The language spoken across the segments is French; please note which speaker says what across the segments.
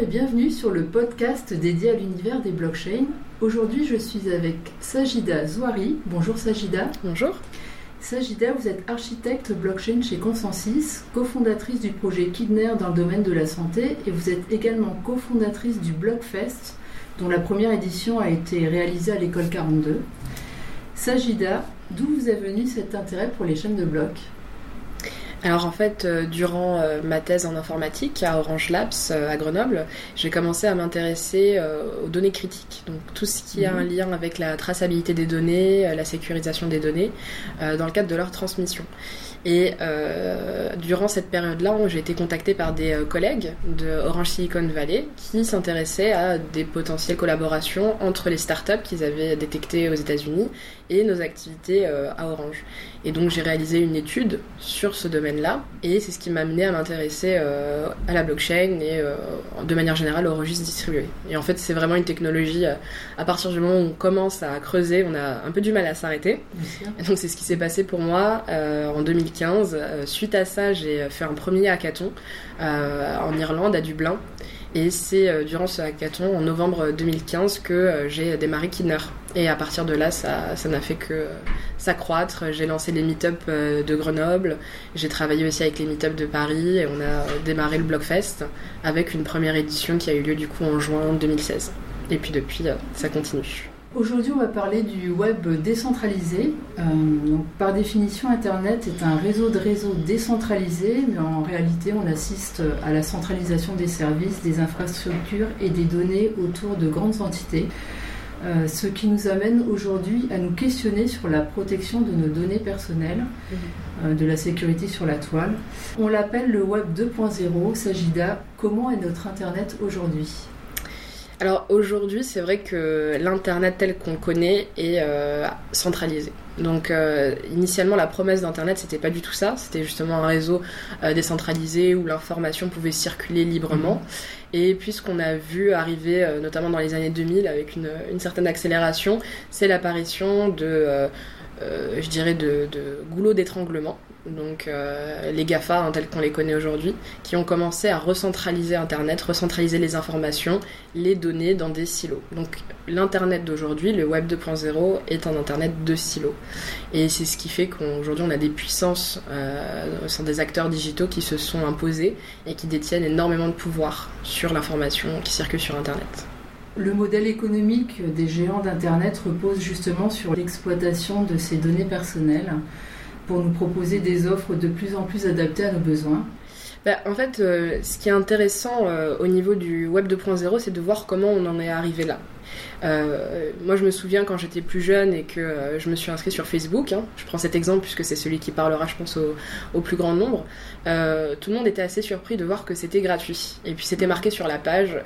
Speaker 1: et bienvenue sur le podcast dédié à l'univers des blockchains. Aujourd'hui, je suis avec Sajida Zouari. Bonjour Sajida.
Speaker 2: Bonjour.
Speaker 1: Sajida, vous êtes architecte blockchain chez Consensus, cofondatrice du projet Kidner dans le domaine de la santé et vous êtes également cofondatrice du Blockfest, dont la première édition a été réalisée à l'école 42. Sajida, d'où vous est venu cet intérêt pour les chaînes de blocs?
Speaker 2: Alors en fait, euh, durant euh, ma thèse en informatique à Orange Labs euh, à Grenoble, j'ai commencé à m'intéresser aux données critiques, donc tout ce qui a un mhm. lien avec la traçabilité des données, la sécurisation des données, dans le cadre de leur transmission. Et durant cette période-là, j'ai été contactée par des collègues de Orange Silicon Valley qui s'intéressaient à des potentielles collaborations entre les startups qu'ils avaient détectées aux États-Unis et nos activités à Orange. Et donc j'ai réalisé une étude sur ce domaine-là et c'est ce qui m'a amené à m'intéresser euh, à la blockchain et euh, de manière générale au registre distribué. Et en fait c'est vraiment une technologie, euh, à partir du moment où on commence à creuser, on a un peu du mal à s'arrêter. Donc c'est ce qui s'est passé pour moi en 2015. suite à ça j'ai fait un premier hackathon en Irlande à Dublin. Et c'est durant ce hackathon, en novembre 2015, que j'ai démarré Kidner. Et à partir de là, ça, ça n'a fait que s'accroître. J'ai lancé les meet-up euh, de Grenoble, j'ai travaillé aussi avec les meet-up de Paris et on a démarré le Blockfest avec une première édition qui a eu lieu du coup en juin 2016. Et puis depuis, euh, ça continue.
Speaker 1: Aujourd'hui, on va parler du web décentralisé. Euh, par définition, Internet est un réseau de réseaux décentralisés, mais en réalité, on assiste à la centralisation des services, des infrastructures et des données autour de grandes entités. Euh, ce qui nous amène aujourd'hui à nous questionner sur la protection de nos données personnelles, euh, de la sécurité sur la toile. On l'appelle le Web 2.0, Sagida. Comment est notre Internet aujourd'hui?
Speaker 2: Alors aujourd'hui, c'est vrai que l'Internet tel qu'on le connaît est euh, centralisé. Donc initialement, la promesse d'Internet, c'était pas du tout ça. C'était justement un réseau décentralisé où l'information pouvait circuler librement. Mhm. Et puis ce qu'on a vu arriver, euh, notamment dans les années 2000, avec une, certaine accélération, c'est l'apparition de, euh, euh, je dirais, de, de goulots d'étranglement donc euh, les GAFA hein, tels qu'on les connaît aujourd'hui, qui ont commencé à recentraliser Internet, recentraliser les informations, les données dans des silos. Donc l'Internet d'aujourd'hui, le Web 2.0, est un Internet de silos. Et c'est ce qui fait qu'aujourd'hui on a des puissances, euh, sont des acteurs digitaux qui se sont imposés et qui détiennent énormément de pouvoir sur l'information qui circule sur Internet.
Speaker 1: Le modèle économique des géants d'Internet repose justement sur l'exploitation de ces données personnelles pour nous proposer des offres de plus en plus adaptées à nos besoins
Speaker 2: bah, en fait, euh, ce qui est intéressant euh, au niveau du Web 2.0, c'est de voir comment on en est arrivé là. Euh, moi, je me souviens quand j'étais plus jeune et que je me suis inscrit sur Facebook. Hein. je prends cet exemple puisque c'est celui qui parlera, je pense, au, au plus grand nombre. tout le monde était assez surpris de voir que c'était gratuit. Et puis c'était marqué sur la page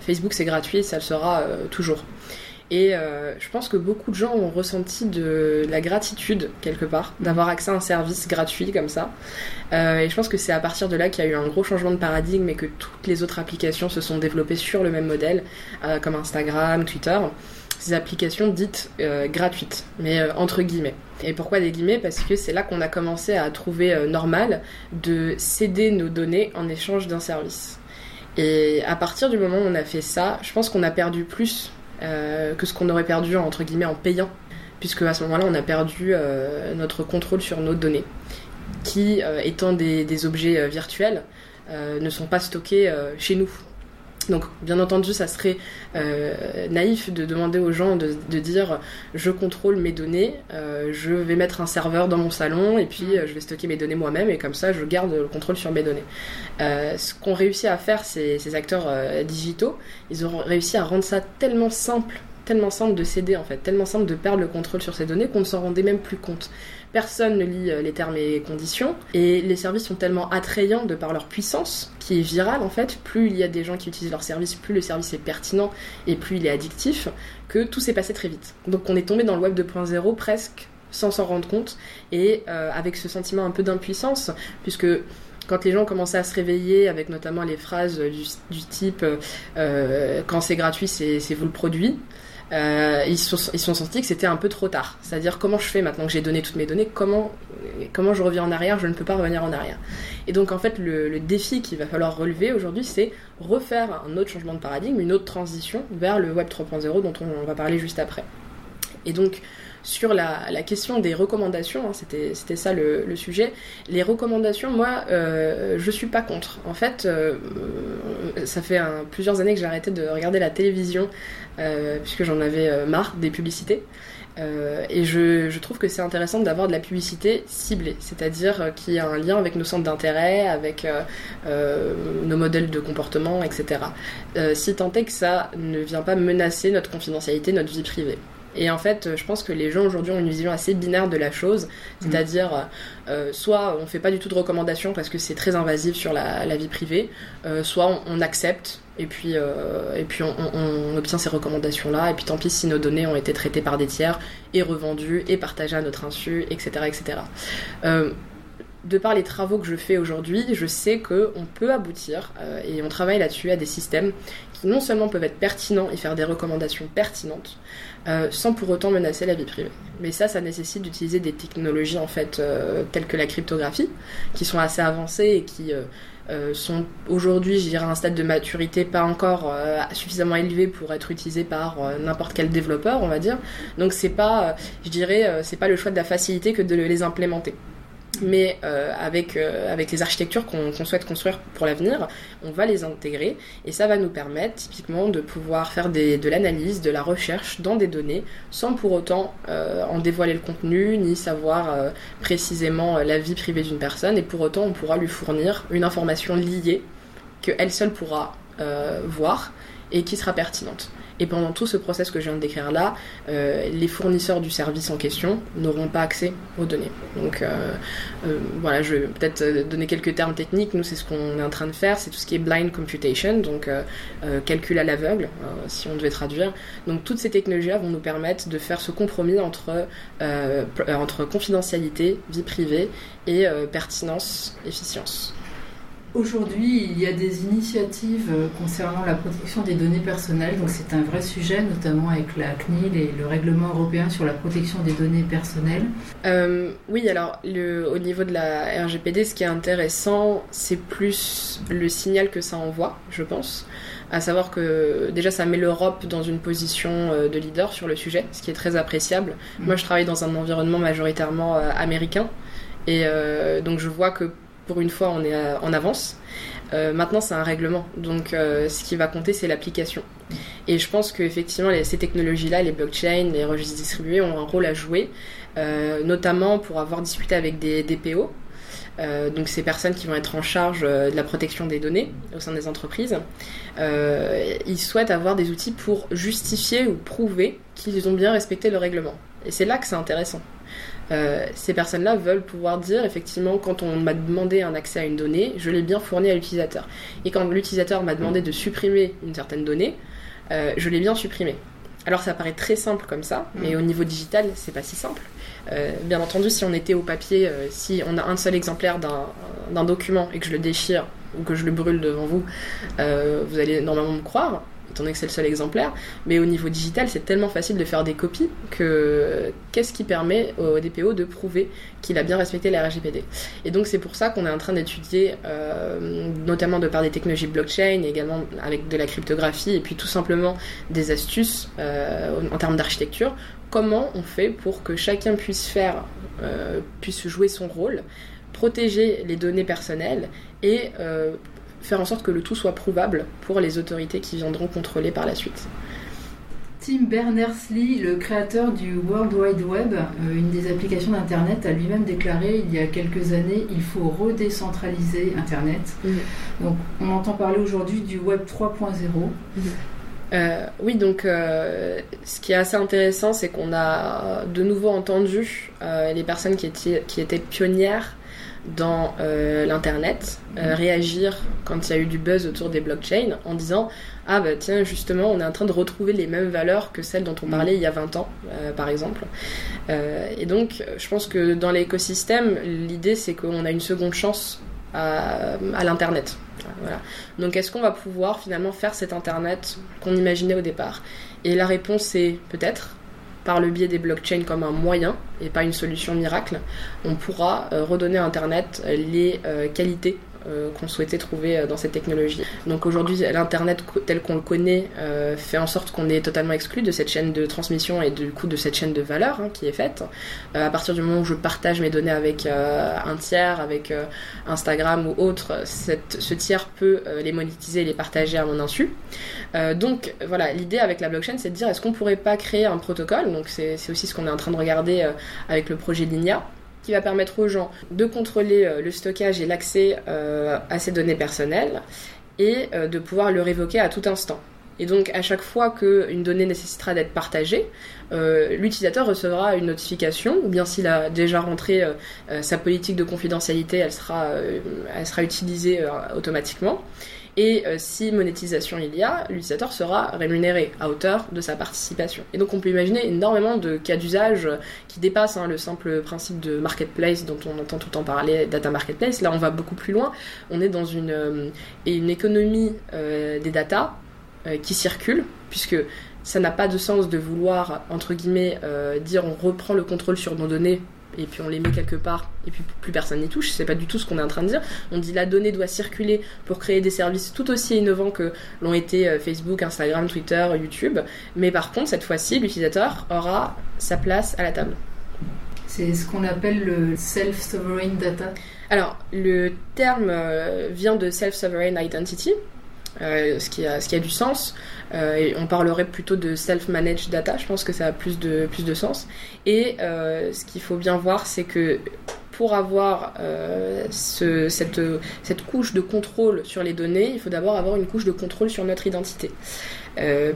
Speaker 2: Facebook, c'est gratuit, ça le sera toujours. Et euh, je pense que beaucoup de gens ont ressenti de la gratitude quelque part d'avoir accès à un service gratuit comme ça. Euh, et je pense que c'est à partir de là qu'il y a eu un gros changement de paradigme et que toutes les autres applications se sont développées sur le même modèle, euh, comme Instagram, Twitter. Ces applications dites gratuites, mais entre guillemets. Et pourquoi des guillemets? Parce que c'est là qu'on a commencé à trouver normal de céder nos données en échange d'un service. Et à partir du moment où on a fait ça, je pense qu'on a perdu plus que ce qu'on aurait perdu entre guillemets en payant, puisque à ce moment-là on a perdu euh, notre contrôle sur nos données, qui euh, étant des, objets virtuels ne sont pas stockés chez nous. Donc, bien entendu, ça serait naïf de demander aux gens de, dire je contrôle mes données, je vais mettre un serveur dans mon salon et puis je vais stocker mes données moi-même et comme ça je garde le contrôle sur mes données. ce qu'ont réussi à faire ces, ces acteurs digitaux, ils ont réussi à rendre ça tellement simple tellement simple de céder en fait, tellement simple de perdre le contrôle sur ces données qu'on ne s'en rendait même plus compte. Personne ne lit les termes et conditions et les services sont tellement attrayants de par leur puissance qui est virale en fait. Plus il y a des gens qui utilisent leur service, plus le service est pertinent et plus il est addictif que tout s'est passé très vite. Donc on est tombé dans le web 2.0 presque sans s'en rendre compte et euh, avec ce sentiment un peu d'impuissance puisque quand les gens commençaient à se réveiller avec notamment les phrases du, type euh, quand c'est gratuit c'est vous le produit euh, ils, sont, ils sont sentis que c'était un peu trop tard. C'est-à-dire comment je fais maintenant que j'ai donné toutes mes données, comment, comment je reviens en arrière, je ne peux pas revenir en arrière. Et donc en fait le, le défi qu'il va falloir relever aujourd'hui c'est refaire un autre changement de paradigme, une autre transition vers le Web 3.0 dont on, va parler juste après. Et donc sur la, question des recommandations, hein, c'était ça le, sujet. Les recommandations, moi, euh, je suis pas contre. En fait, euh, ça fait plusieurs années que j'ai arrêté de regarder la télévision euh, puisque j'en avais euh, marre des publicités. Euh, et je, trouve que c'est intéressant d'avoir de la publicité ciblée, c'est-à-dire euh, qui a un lien avec nos centres d'intérêt, avec euh, euh nos modèles de comportement, etc. si tant est que ça ne vient pas menacer notre confidentialité, notre vie privée. Et en fait, je pense que les gens aujourd'hui ont une vision assez binaire de la chose, c'est-à-dire euh, soit on fait pas du tout de recommandations parce que c'est très invasif sur la, la vie privée, euh, soit on, on, accepte et puis, euh, et puis on, on, obtient ces recommandations-là, et puis tant pis si nos données ont été traitées par des tiers et revendues et partagées à notre insu, etc. etc. De par les travaux que je fais aujourd'hui, je sais qu'on peut aboutir, euh, et on travaille là-dessus, à des systèmes qui non seulement peuvent être pertinents et faire des recommandations pertinentes, euh, sans pour autant menacer la vie privée. Mais ça, ça nécessite d'utiliser des technologies en fait euh, telles que la cryptographie, qui sont assez avancées et qui sont aujourd'hui, je dirais, à un stade de maturité pas encore suffisamment élevé pour être utilisé par n'importe quel développeur, on va dire. Donc c'est pas, je dirais, c'est pas le choix de la facilité que de les implémenter mais euh, avec, euh, avec les architectures qu'on qu souhaite construire pour l'avenir, on va les intégrer et ça va nous permettre typiquement de pouvoir faire de l'analyse, de la recherche dans des données sans pour autant euh, en dévoiler le contenu ni savoir précisément la vie privée d'une personne et pour autant on pourra lui fournir une information liée qu'elle seule pourra voir et qui sera pertinente. Et pendant tout ce process que je viens de décrire là, euh, les fournisseurs du service en question n'auront pas accès aux données. Donc euh, euh, voilà, je vais peut-être euh, donner quelques termes techniques. Nous, c'est ce qu'on est en train de faire, c'est tout ce qui est blind computation, donc euh, calcul à l'aveugle, si on devait traduire. Donc toutes ces technologies-là vont nous permettre de faire ce compromis entre, entre confidentialité, vie privée et pertinence, efficience.
Speaker 1: Aujourd'hui, il y a des initiatives euh, concernant la protection des données personnelles, donc c'est un vrai sujet, notamment avec la CNIL et le règlement européen sur la protection des données personnelles.
Speaker 2: Euh, oui, alors le, au niveau de la RGPD, ce qui est intéressant, c'est plus le signal que ça envoie, je pense. À savoir que déjà ça met l'Europe dans une position euh, de leader sur le sujet, ce qui est très appréciable. Mmh. Moi, je travaille dans un environnement majoritairement américain, et euh, donc je vois que pour une fois, on est en avance. Euh, maintenant, c'est un règlement. Donc, euh, ce qui va compter, c'est l'application. Et je pense qu'effectivement, ces technologies-là, les blockchains, les registres distribués, ont un rôle à jouer, euh, notamment pour avoir discuté avec des DPO. Euh, donc ces personnes qui vont être en charge euh, de la protection des données au sein des entreprises, euh, ils souhaitent avoir des outils pour justifier ou prouver qu'ils ont bien respecté le règlement. Et c'est là que c'est intéressant. Euh, ces personnes-là veulent pouvoir dire effectivement quand on m'a demandé un accès à une donnée, je l'ai bien fourni à l'utilisateur. Et quand l'utilisateur m'a demandé de supprimer une certaine donnée, euh, je l'ai bien supprimée. Alors ça paraît très simple comme ça, mais mmh. au niveau digital, c'est pas si simple. Euh, bien entendu, si on était au papier, euh, si on a un seul exemplaire d'un document et que je le déchire ou que je le brûle devant vous, euh, vous allez normalement me croire étant donné que c'est le seul exemplaire. Mais au niveau digital, c'est tellement facile de faire des copies que qu'est-ce qui permet au DPO de prouver qu'il a bien respecté la RGPD Et donc c'est pour ça qu'on est en train d'étudier, euh, notamment de par des technologies blockchain, également avec de la cryptographie, et puis tout simplement des astuces euh, en termes d'architecture, comment on fait pour que chacun puisse faire, euh, puisse jouer son rôle, protéger les données personnelles et faire en sorte que le tout soit prouvable pour les autorités qui viendront contrôler par la suite.
Speaker 1: Tim Berners-Lee, le créateur du World Wide Web, euh, une des applications d'Internet, a lui-même déclaré il y a quelques années il faut redécentraliser Internet. Mmh. Donc on entend parler aujourd'hui du Web 3.0. Mmh.
Speaker 2: Euh, oui, donc euh, ce qui est assez intéressant, c'est qu'on a de nouveau entendu euh, les personnes qui étaient, qui étaient pionnières dans euh, l'internet euh, réagir quand il y a eu du buzz autour des blockchains en disant ah bah tiens justement on est en train de retrouver les mêmes valeurs que celles dont on parlait il y a 20 ans euh, par exemple. Et donc je pense que dans l'écosystème l'idée c'est qu'on a une seconde chance à, l'Internet. Voilà. Donc est-ce qu'on va pouvoir finalement faire cet Internet qu'on imaginait au départ? Et la réponse est peut-être par le biais des blockchains comme un moyen et pas une solution miracle, on pourra redonner à Internet les qualités euh, qu'on souhaitait trouver euh, dans cette technologie. Donc aujourd'hui, l'Internet tel qu'on le connaît euh, fait en sorte qu'on est totalement exclu de cette chaîne de transmission et du coup de cette chaîne de valeur hein, qui est faite. à partir du moment où je partage mes données avec un tiers, avec Instagram ou autre, ce tiers peut les monétiser et les partager à mon insu. donc voilà, l'idée avec la blockchain, c'est de dire est-ce qu'on pourrait pas créer un protocole? Donc c'est aussi ce qu'on est en train de regarder avec le projet Linia qui va permettre aux gens de contrôler euh, le stockage et l'accès euh, à ces données personnelles et euh, de pouvoir le révoquer à tout instant. Et donc à chaque fois qu'une donnée nécessitera d'être partagée, l'utilisateur recevra une notification, ou bien s'il a déjà rentré sa politique de confidentialité, elle sera, elle sera utilisée automatiquement. Et euh, si monétisation il y a, l'utilisateur sera rémunéré à hauteur de sa participation. Et donc on peut imaginer énormément de cas d'usage qui dépassent hein, le simple principe de marketplace dont on entend tout le temps parler, data marketplace. Là on va beaucoup plus loin. On est dans une, euh, une économie euh, des data qui circulent, puisque ça n'a pas de sens de vouloir, entre guillemets, dire on reprend le contrôle sur nos données et puis on les met quelque part et puis plus personne n'y touche. C'est pas du tout ce qu'on est en train de dire. On dit la donnée doit circuler pour créer des services tout aussi innovants que l'ont été euh, Facebook, Instagram, Twitter, YouTube. Mais par contre, cette fois-ci, l'utilisateur aura sa place à la table.
Speaker 1: C'est ce qu'on appelle le self-sovereign data.
Speaker 2: Alors, le terme euh, vient de self-sovereign identity, euh, ce, qui a, du sens. Euh, on parlerait plutôt de self-managed data, je pense que ça a plus de, sens. Et euh, ce qu'il faut bien voir, c'est que pour avoir ce, cette, cette, couche de contrôle sur les données, il faut d'abord avoir une couche de contrôle sur notre identité.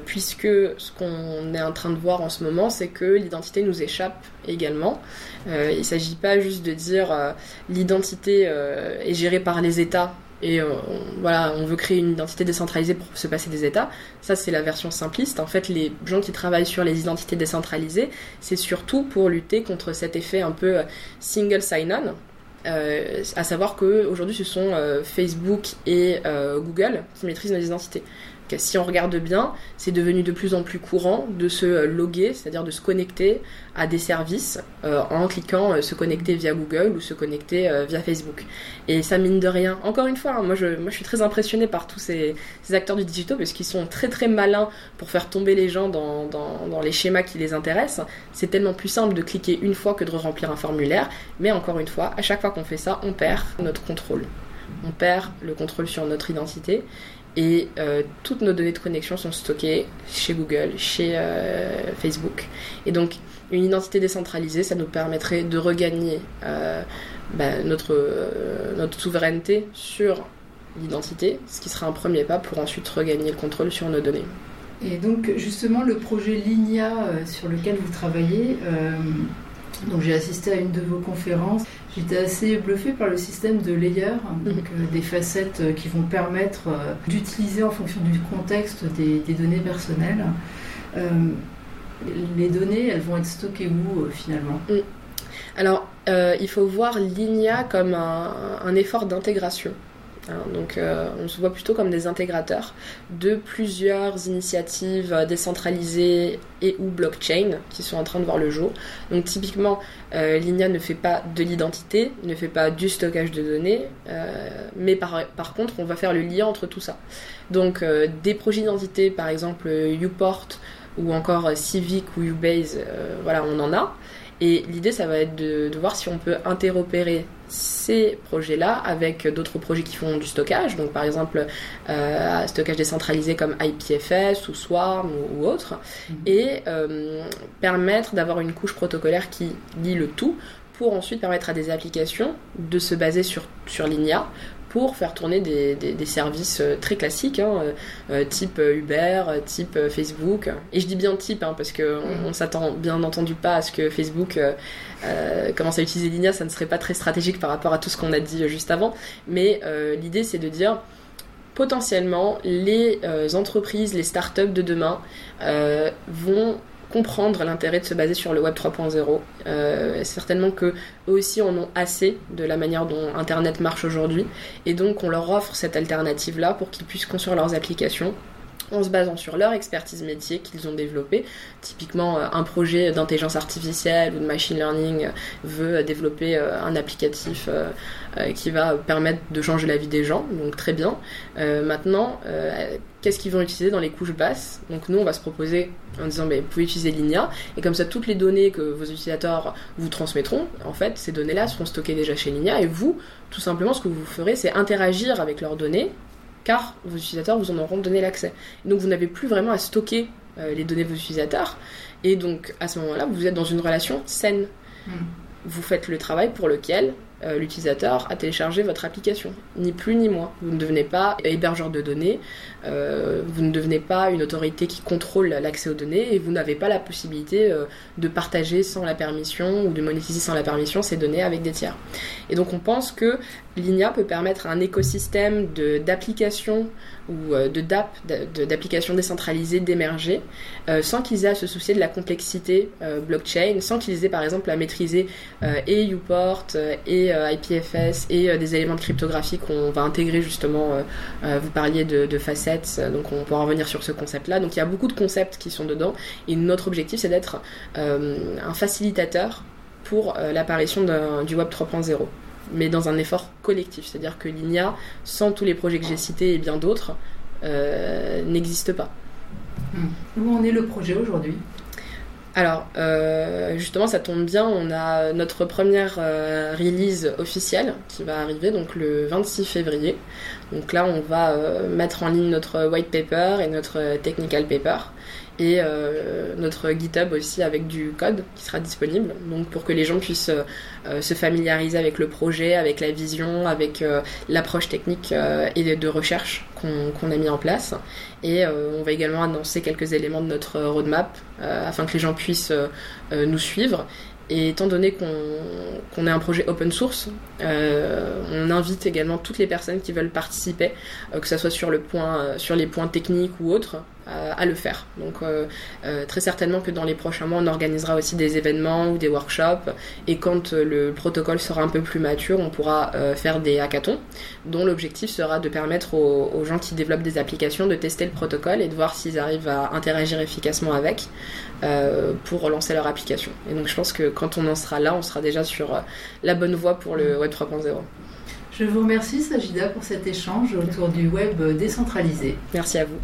Speaker 2: puisque ce qu'on est en train de voir en ce moment, c'est que l'identité nous échappe également. il ne s'agit pas juste de dire l'identité est gérée par les États et euh, on, voilà, on veut créer une identité décentralisée pour se passer des États. Ça, c'est la version simpliste. En fait, les gens qui travaillent sur les identités décentralisées, c'est surtout pour lutter contre cet effet un peu euh, single sign-on. Euh, à savoir qu'aujourd'hui, ce sont Facebook et Google qui maîtrisent nos identités si on regarde bien, c'est devenu de plus en plus courant de se euh, loguer, c'est-à-dire de se connecter à des services euh, en cliquant euh, se connecter via Google ou se connecter via Facebook. Et ça mine de rien. Encore une fois, hein, moi, je, moi suis très impressionnée par tous ces, acteurs du digital parce qu'ils sont très très malins pour faire tomber les gens dans les schémas qui les intéressent. C'est tellement plus simple de cliquer une fois que de remplir un formulaire. Mais encore une fois, à chaque fois qu'on fait ça, on perd notre contrôle. On perd le contrôle sur notre identité et euh, toutes nos données de connexion sont stockées chez Google, chez euh, Facebook. Et donc, une identité décentralisée, ça nous permettrait de regagner euh, bah, notre, notre souveraineté sur l'identité, ce qui sera un premier pas pour ensuite regagner le contrôle sur nos données.
Speaker 1: Et donc, justement, le projet Linia sur lequel vous travaillez, donc j'ai assisté à une de vos conférences. J'étais assez bluffée par le système de layers, donc mhm. euh, des facettes euh, qui vont permettre euh, d'utiliser en fonction du contexte des, données personnelles. les données, elles vont être stockées où finalement? Mm.
Speaker 2: Alors, il faut voir l'INIA comme un effort d'intégration. Hein, donc euh, on se voit plutôt comme des intégrateurs de plusieurs initiatives décentralisées et ou blockchain qui sont en train de voir le jour. Donc typiquement, euh, Linia ne fait pas de l'identité, ne fait pas du stockage de données, euh, mais par, par, contre on va faire le lien entre tout ça. Donc des projets d'identité, par exemple Uport ou encore Civic ou Ubase, voilà on en a. Et l'idée, ça va être de, voir si on peut interopérer ces projets-là avec d'autres projets qui font du stockage, donc par exemple euh, stockage décentralisé comme IPFS ou Swarm ou, autre, mhm. et euh, permettre d'avoir une couche protocolaire qui lie le tout pour ensuite permettre à des applications de se baser sur, sur Linia pour faire tourner des, des, services euh, très classiques, hein, euh, euh, type Uber, type Facebook. Et je dis bien type, hein, parce qu'on mm. on, s'attend bien entendu pas à ce que Facebook commence à utiliser Linia, ça ne serait pas très stratégique par rapport à tout ce qu'on a dit juste avant. Mais l'idée, c'est de dire potentiellement les entreprises, les startups de demain vont comprendre l'intérêt de se baser sur le Web 3.0. certainement que eux aussi en ont assez de la manière dont Internet marche aujourd'hui, et donc on leur offre cette alternative-là pour qu'ils puissent construire leurs applications en se basant sur leur expertise métier qu'ils ont développée. Typiquement, euh, un projet d'intelligence artificielle ou de machine learning veut développer euh, un applicatif euh, qui va permettre de changer la vie des gens, donc très bien. maintenant, qu'est-ce qu'ils vont utiliser dans les couches basses Donc nous, on va se proposer en disant, bah, vous pouvez utiliser l'INIA, et comme ça, toutes les données que vos utilisateurs vous transmettront, en fait, ces données-là seront stockées déjà chez l'INIA, et vous, tout simplement, ce que vous ferez, c'est interagir avec leurs données car vos utilisateurs vous en auront donné l'accès. Donc vous n'avez plus vraiment à stocker euh, les données de vos utilisateurs, et donc à ce moment-là, vous êtes dans une relation saine. Hmm. Vous faites le travail pour lequel euh, l'utilisateur a téléchargé votre application. Ni plus ni moins. Vous ne devenez pas hébergeur de données, euh, vous ne devenez pas une autorité qui contrôle l'accès aux données et vous n'avez pas la possibilité euh, de partager sans la permission ou de monétiser sans la permission ces données avec des tiers. Et donc on pense que l'INIA peut permettre un écosystème d'applications ou de d'app, d'applications décentralisées d'émerger sans qu'ils aient à se soucier de la complexité blockchain, sans qu'ils aient par exemple à maîtriser et Uport et euh, IPFS et euh, des éléments de cryptographie qu'on va intégrer justement. Euh, vous parliez de, facettes, donc on pourra revenir sur ce concept-là. Donc il y a beaucoup de concepts qui sont dedans. Et notre objectif, c'est d'être un facilitateur pour l'apparition du Web 3.0 mais dans un effort collectif. C'est-à-dire que l'INIA, sans tous les projets que j'ai cités et bien d'autres, n'existe pas.
Speaker 1: Hmm. Où en est le projet aujourd'hui?
Speaker 2: Alors, euh, justement, ça tombe bien, on a notre première euh, release officielle qui va arriver donc le 26 février. Donc là, on va euh, mettre en ligne notre white paper et notre technical paper et euh, notre GitHub aussi avec du code qui sera disponible. Donc pour que les gens puissent euh, se familiariser avec le projet, avec la vision, avec euh, l'approche technique et de recherche qu'on a mis en place. Et on va également annoncer quelques éléments de notre roadmap afin que les gens puissent nous suivre et étant donné qu'on est un projet open source, euh, on invite également toutes les personnes qui veulent participer, euh, que ce soit sur, le point, euh, sur les points techniques ou autres, à le faire. Donc très certainement que dans les prochains mois, on organisera aussi des événements ou des workshops. Et quand le protocole sera un peu plus mature, on pourra faire des hackathons, dont l'objectif sera de permettre aux, gens qui développent des applications de tester le protocole et de voir s'ils arrivent à interagir efficacement avec pour lancer leur application. Et donc je pense que quand on en sera là, on sera déjà sur euh, la bonne voie pour le Web 3.0.
Speaker 1: Je vous remercie Sajida pour cet échange autour du web décentralisé.
Speaker 2: Merci à vous.